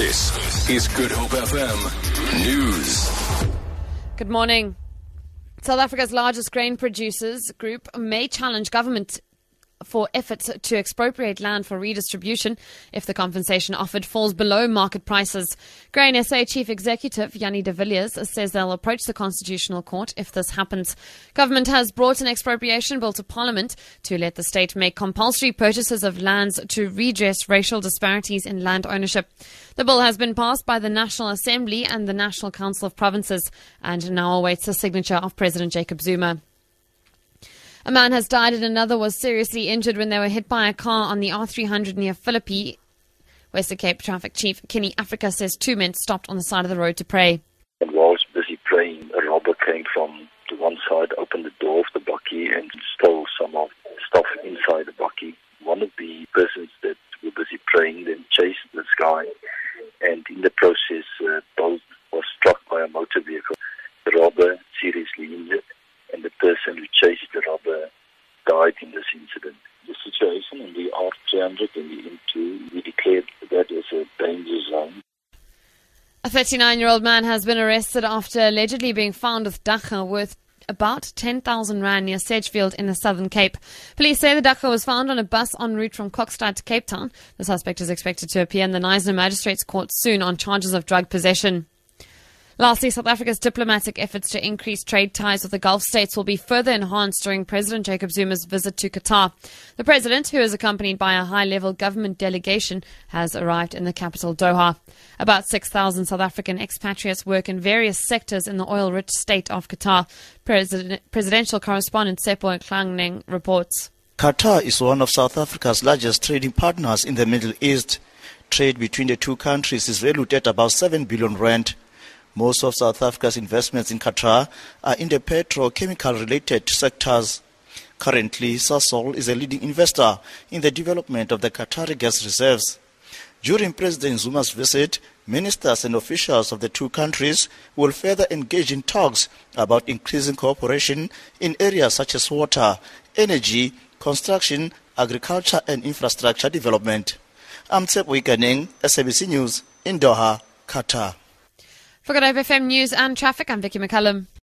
This is Good Hope FM News. Good morning. South Africa's largest grain producers group may challenge government for efforts to expropriate land for redistribution if the compensation offered falls below market prices. Grain SA Chief Executive Jannie de Villiers says they'll approach the Constitutional Court if this happens. Government has brought an expropriation bill to Parliament to let the state make compulsory purchases of lands to redress racial disparities in land ownership. The bill has been passed by the National Assembly and the National Council of Provinces and now awaits the signature of President Jacob Zuma. A man has died and another was seriously injured when they were hit by a car on the R300 near Philippi. Western Cape Traffic Chief Kenny Africa says two men stopped on the side of the road to pray. And whilst busy praying, a robber came from the one side, opened the door of the bakkie and stole some of the stuff inside the bakkie. One of the persons that were busy praying then chased this guy and in the process uh, both was struck by a motor vehicle. The robber seriously injured and the person who chased the robber died in this incident. The situation in the R300 and we declared that as a danger zone. A 39 year old man has been arrested after allegedly being found with dagga worth about 10,000 rand near Sedgefield in the Southern Cape. Police say the dagga was found on a bus en route from Kokstad to Cape Town. The suspect is expected to appear in the Knysna Magistrates Court soon on charges of drug possession. Lastly, South Africa's diplomatic efforts to increase trade ties with the Gulf states will be further enhanced during President Jacob Zuma's visit to Qatar. The president, who is accompanied by a high level government delegation, has arrived in the capital Doha. About 6,000 South African expatriates work in various sectors in the oil rich state of Qatar. President, presidential correspondent Seppo Klangneng reports. Qatar is one of South Africa's largest trading partners in the Middle East. Trade between the two countries is valued at about 7 billion rand. Most of South Africa's investments in Qatar are in the petrochemical related sectors. Currently, Sasol is a leading investor in the development of the Qatari gas reserves. During President Zuma's visit, ministers and officials of the two countries will further engage in talks about increasing cooperation in areas such as water, energy, construction, agriculture and infrastructure development. I'm SABC News in Doha, Qatar. For Good FM News and Traffic, I'm Vicky McCullum.